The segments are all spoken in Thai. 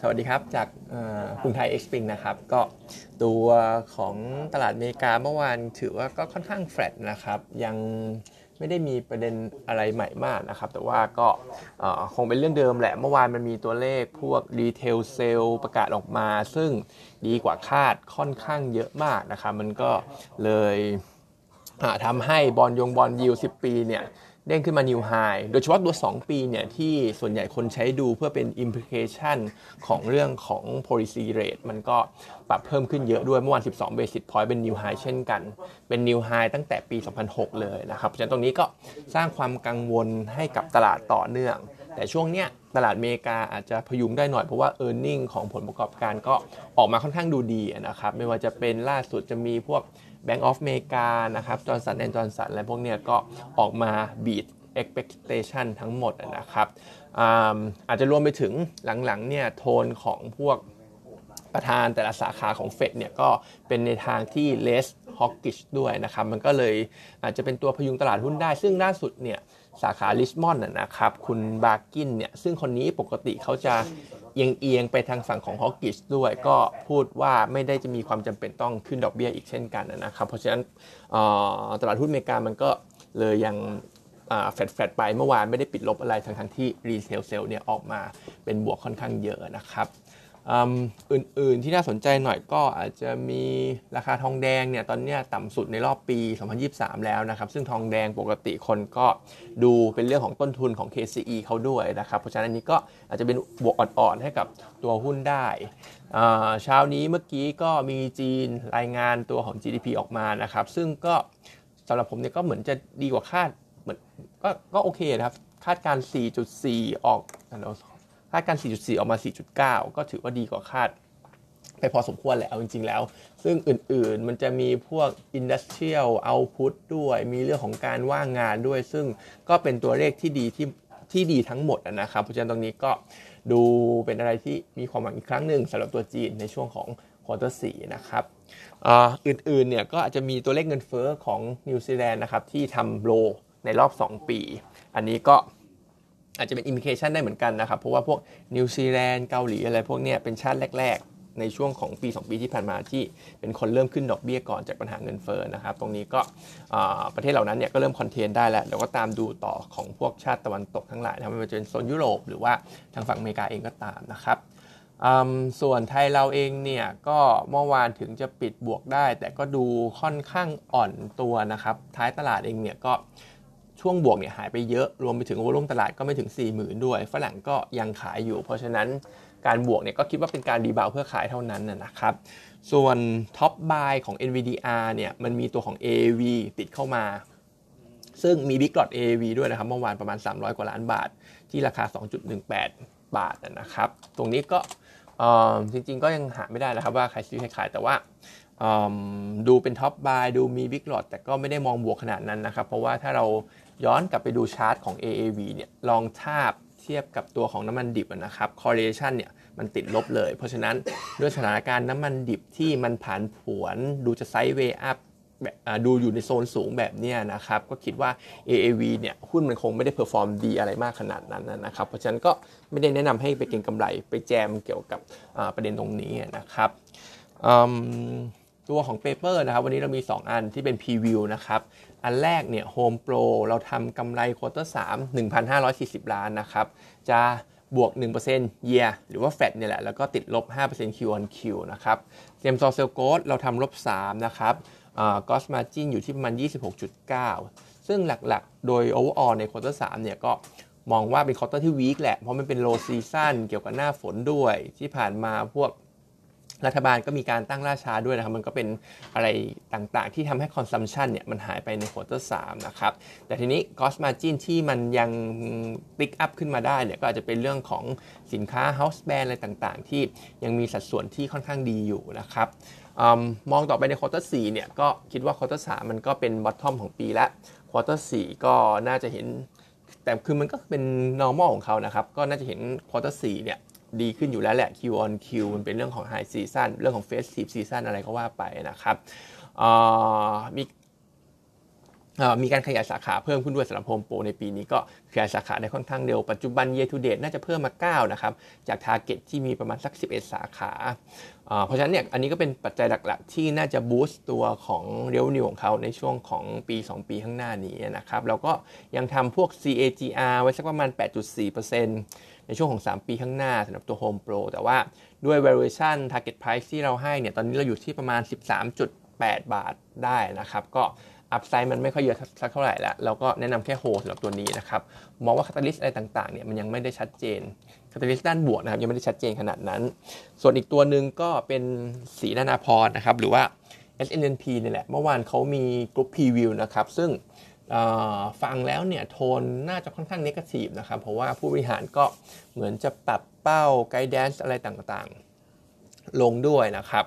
สวัสดีครับ จากกรุงไทย XSpring นะครับ ก็ตัวของตลาดอเมริกาเมื่อวานถือว่าก็ค่อนข้างแฟลตนะครับ ยังไม่ได้มีประเด็นอะไรใหม่มากนะครับ แต่ว่าก็คงเป็นเรื่องเดิมแหละ เมื่อวานมันมีตัวเลขพวก retail sales ประกาศออกมา ซึ่งดีกว่าคาดค่อนข้างเยอะมากนะครับ มันก็เลยทำให้ bond ยง bond yield 10 ปีเนี่ย เด้งขึ้นมา new high โดยเฉพาะตัว 2 ปีเนี่ยที่ส่วนใหญ่คนใช้ดูเพื่อเป็น implication ของเรื่องของ policy rate มันก็ปรับเพิ่มขึ้นเยอะด้วยเมื่อวาน 12 basis point เป็น new high เช่นกัน เป็น new high ตั้งแต่ปี 2006 เลยนะครับ เพราะฉะนั้นตรงนี้ก็สร้างความกังวลให้กับตลาดต่อเนื่อง แต่ช่วงเนี้ยตลาดอเมริกาอาจจะพยุงได้หน่อยเพราะว่า e a r n i n g ของผลประกอบการก็ออกมาค่อนข้างดูดีนะครับ ไม่ว่าจะเป็นล่าสุดจะมีพวก Bank of America นะครับจอร์นสันแอนด์จอนสันอะไรพวกเนี้ยก็ออกมาบีด expectation ทั้งหมดนะครับอาอาจจะรวมไปถึงหลังๆเนี่ยโทนของพวกประธานแต่ละสาขาของเฟดเนี่ยก็เป็นในทางที่ less hawkish ด้วยนะครับ มันก็เลยอาจจะเป็นตัวพยุงตลาดหุ้นได้ ซึ่งล่าสุดเนี่ยสาขาลิชมอนด์นะครับ คุณบาร์กินเนี่ย ซึ่งคนนี้ปกติเขาจะเอียงเอียงไปทางฝั่งของฮอกกิชด้วย ก็พูดว่าไม่ได้จะมีความจำเป็นต้องขึ้นดอกเบี้ยอีกเช่นกันนะครับ เพราะฉะนั้นตลาดหุ้นอเมริกามันก็เลยยังแฟดแฟดไปเมื่อวานไม่ได้ปิดลบอะไรทั้งทั้งที่รีเซลเซลเนี่ยออกมาเป็นบวกค่อนข้างเยอะนะครับ อื่นๆที่น่าสนใจหน่อยก็อาจจะมีราคาทองแดงเนี่ยตอนนี้ต่ำสุดในรอบปี 2023 แล้วนะครับ ซึ่งทองแดงปกติคนก็ดูเป็นเรื่องของต้นทุนของ KCE เขาด้วยนะครับ เพราะฉะนั้นนี้ก็อาจจะเป็นบวกอ่อนๆ ให้กับตัวหุ้นได้เช้านี้เมื่อกี้ก็มีจีนรายงานตัวของ GDP ออกมานะครับ ซึ่งก็สำหรับผมเนี่ยก็เหมือนจะดีกว่าคาดเหมือนก็ก็โอเคนะครับ คาดการ 4.4 ออก คาดการ 4.4 ออกมา 4.9 ก็ถือว่าดีกว่าคาด ไปพอสมควรแล้วจริง ๆ แล้ว ซึ่งอื่นๆมันจะมีพวก industrial output ด้วย มีเรื่องของการว่างงานด้วย ซึ่งก็เป็นตัวเลขที่ดีที่ที่ดีทั้งหมดนะครับ เพราะฉะนั้นตรงนี้ก็ดูเป็นอะไรที่มีความหวังอีกครั้งหนึ่งสำหรับตัวจีนในช่วงของ quarter สี่นะครับอื่นๆเนี่ยก็อาจจะมีตัวเลขเงินเฟ้อของนิวซีแลนด์นะครับที่ทำ low ในรอบ 2 ปี อันนี้ก็ อาจจะเป็น implication ได้เหมือนกันนะครับ เพราะว่าพวกนิวซีแลนด์เกาหลีอะไรพวกนี้เป็นชาติแรก ๆ ในช่วงของปี 2 ปีที่ผ่านมาที่เป็นคนเริ่มขึ้นดอกเบี้ยก่อนจากปัญหาเงินเฟ้อนะครับ ตรงนี้ก็ประเทศเหล่านั้นเนี่ยก็เริ่ม contain ได้แล้วแล้วก็ตามดูต่อของพวกชาติตะวันตกทั้งหลายนะไม่ว่าจะเป็นโซนยุโรปหรือว่าทางฝั่งอเมริกาเองก็ตามนะครับส่วนไทยเราเองเนี่ยก็เมื่อวานถึงจะปิดบวกได้ แต่ก็ดูค่อนข้างอ่อนตัวนะครับ ท้ายตลาดเองเนี่ยก็ ช่วงบวกเนี่ยหายไปเยอะ รวมไปถึง volume ตลาดก็ไม่ถึง 40,000 ด้วย ฝรั่งก็ยังขายอยู่ เพราะฉะนั้นการบวกเนี่ยก็คิดว่าเป็นการ rebound เพื่อขายเท่านั้นนะครับ ส่วน top buy ของ NVDR เนี่ยมันมีตัวของ AAV ติดเข้ามา ซึ่งมี Big Lot AAV ด้วยนะครับ เมื่อวานประมาณ 300 กว่าล้านบาท ที่ราคา 2.18 บาทนะครับ ตรงนี้ก็จริงๆก็ยังหาไม่ได้นะครับว่าใครซื้อใครขายแต่ว่า ดูเป็น top buy ดูมี big lot แต่ก็ไม่ได้มองบวกขนาดนั้นนะครับ เพราะว่าถ้าเราย้อนกลับไปดูชาร์ตของ AAV เนี่ยลองทาบเทียบกับตัวของน้ำมันดิบนะครับ correlation เนี่ยมันติดลบเลย เพราะฉะนั้นด้วยสถานการณ์น้ำมันดิบที่มันผันผวน ดูจะ sideway up ดูอยู่ในโซนสูงแบบนี้นะครับ ก็คิดว่า AAV เนี่ยหุ้นมันคงไม่ได้ perform ดีอะไรมากขนาดนั้นนะครับ เพราะฉะนั้นก็ไม่ได้แนะนำให้ไปเก็งกำไรไปแจมเกี่ยวกับประเด็นตรงนี้นะครับ ตัวของ paper นะครับวันนี้เรามี 2 อันที่เป็น preview นะครับ อันแรกเนี่ย Home Pro เราทำกำไร quarter 3 1,540 ล้านนะครับ จะบวก 1% year หรือว่า flat เนี่ยแหละ แล้วก็ติดลบ 5% Q on Q นะครับ same store sales growth เราทำลบ 3 นะครับ gross margin อยู่ที่ประมาณ 26.9 ซึ่งหลักๆ โดย overall ใน quarter 3เนี่ยก็มองว่าเป็น quarter ที่ weak แหละ เพราะมันเป็น low season เกี่ยวกับหน้าฝนด้วยที่ผ่านมาพวก รัฐบาลก็มีการตั้งล่าช้าด้วยนะครับ มันก็เป็นอะไรต่างๆ ที่ทำให้ consumption เนี่ยมันหายไปใน quarter สามนะครับ แต่ทีนี้ gross margin ที่มันยังpick up ขึ้นมาได้เนี่ยก็อาจจะเป็นเรื่องของสินค้า House Brand อะไรต่างๆ ที่ยังมีสัดส่วนที่ค่อนข้างดีอยู่นะครับอมองต่อไปใน quarter สี่เนี่ยก็คิดว่า quarter สามมันก็เป็น bottom ของปีละ quarter สี่ก็น่าจะเห็น แต่คือมันก็เป็น normal ของเขานะครับ ก็น่าจะเห็น quarter สี่เนี่ย ดีขึ้นอยู่แล้วแหละ Q on Q มันเป็นเรื่องของ High Season เรื่องของ Festive Season อะไรก็ว่าไปนะครับมี มีการขยายสาขาเพิ่มขึ้นด้วยสำหรับโฮมโปรในปีนี้ก็ขยายสาขาได้ค่อนข้างเร็ว ปัจจุบัน year to date น่าจะเพิ่มมา 9 นะครับ จาก target ที่มีประมาณสัก 11 สาขา เพราะฉะนั้นเนี่ยอันนี้ก็เป็นปัจจัยหลักๆ ที่น่าจะบูสต์ตัวของเรเวนิวของเขาในช่วงของปี 2 ปีข้างหน้านี้นะครับ แล้วก็ยังทำพวก CAGR ไว้สักประมาณ 8.4%ในช่วงของ 3 ปีข้างหน้าสำหรับตัว Home Pro แต่ว่าด้วย valuation target price ที่เราให้เนี่ยตอนนี้เราอยู่ที่ประมาณ 13.8 บาทได้นะครับก็ upside มันไม่ค่อยเยอะสักเท่าไหร่แล้วเราก็แนะนำแค่โฮสำหรับตัวนี้นะครับ มองว่า catalyst อะไรต่างๆเนี่ยมันยังไม่ได้ชัดเจน catalyst ด้านบวกนะครับยังไม่ได้ชัดเจนขนาดนั้น ส่วนอีกตัวหนึ่งก็เป็นศรีนานาพรนะครับหรือว่า SNNP นี่แหละ เมื่อวานเขามี group preview นะครับ ซึ่งฟังแล้วเนี่ยโทนน่าจะค่อนข้าง negative นะครับ เพราะว่าผู้บริหารก็เหมือนจะปรับเป้าguidance อะไรต่างๆ ลงด้วยนะครับ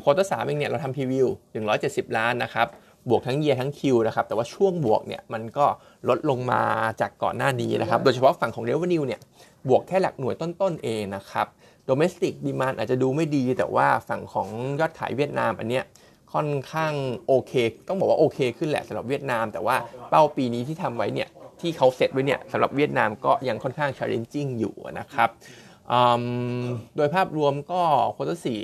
quarter สามเองเนี่ยเราทำ preview 170 ล้านนะครับ บวกทั้งเยียทั้ง Q นะครับ แต่ว่าช่วงบวกเนี่ยมันก็ลดลงมาจากก่อนหน้านี้นะครับ โดยเฉพาะฝั่งของ revenue เนี่ยบวกแค่หลักหน่วยต้นๆเองนะครับ domestic demand อาจจะดูไม่ดี แต่ว่าฝั่งของยอดขายเวียดนามอันเนี้ยค่อนข้างโอเค ต้องบอกว่าโอเคขึ้นแหละสำหรับเวียดนาม แต่ว่าเป้าปีนี้ที่ทำไว้เนี่ยที่เขาเสร็จไว้เนี่ยสำหรับเวียดนามก็ยังค่อนข้าง challenging อยู่นะครับโดยภาพรวมก็ quarter สี่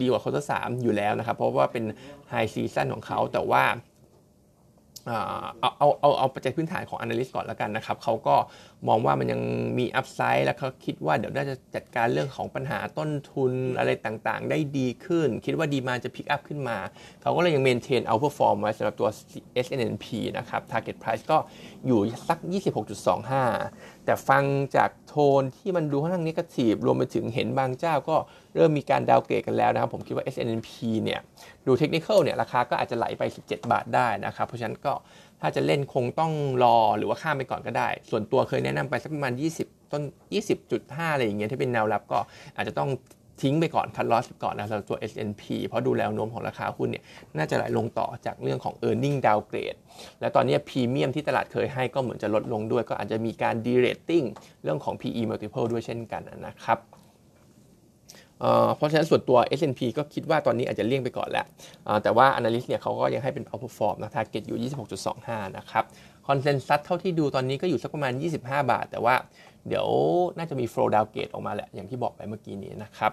ดีกว่า quarter สามอยู่แล้วนะครับ เพราะว่าเป็น high season ของเขาแต่ว่าเอาเอาเอาเอาปัจจัยพื้นฐานของ Analyst ก่อนแล้วกันนะครับเขาก็มองว่ามันยังมี upside และเขาคิดว่าเดี๋ยวน่าจะจัดการเรื่องของปัญหาต้นทุนอะไรต่างๆ ได้ดีขึ้น คิดว่า demand จะ pick up ขึ้นมา เขาก็เลยยัง maintain outperform ไว้สำหรับตัว SNNP นะครับ Target Price ก็อยู่สัก 26.25แต่ฟังจากโทนที่มันดูค่อนข้างนิเกทีฟรวมไปถึงเห็นบางเจ้าก็เริ่มมีการดาวเกรดกันแล้วนะครับ ผมคิดว่า SNP เนี่ยดูเทคนิคเนี่ยราคาก็อาจจะไหลไป 17 บาทได้นะครับ เพราะฉะนั้นก็ถ้าจะเล่นคงต้องรอหรือว่าข้ามไปก่อนก็ได้ ส่วนตัวเคยแนะนำไปสักประมาณ 20 ต้น 20.5 อะไรอย่างเงี้ยถ้าเป็นแนวรับก็อาจจะต้อง ทิ้งไปก่อนคัดลอสก่อนนะสำหรับตัว S&P เพราะดูแนวโน้มของราคาหุ้นเนี่ยน่าจะไหลลงต่อจากเรื่องของ e a r n i n g downgrade และตอนนี้พรีเมียมที่ตลาดเคยให้ก็เหมือนจะลดลงด้วย ก็อาจจะมีการ de-rating เรื่องของ PE multiple ด้วยเช่นกันนะครับเพราะฉะนั้นส่วนตัว S&P ก็คิดว่าตอนนี้อาจจะเลี่ยงไปก่อนแล้ว แต่ว่า Analyst เนี่ยเขาก็ยังให้เป็น outperform นะ target อยู่ 26.25 นะครับคอนเซนแซสเท่าที่ดูตอนนี้ก็อยู่สักประมาณ 25 บาท แต่ว่าเดี๋ยวน่าจะมี flow down gate ออกมาแหละ อย่างที่บอกไปเมื่อกี้นี้นะครับ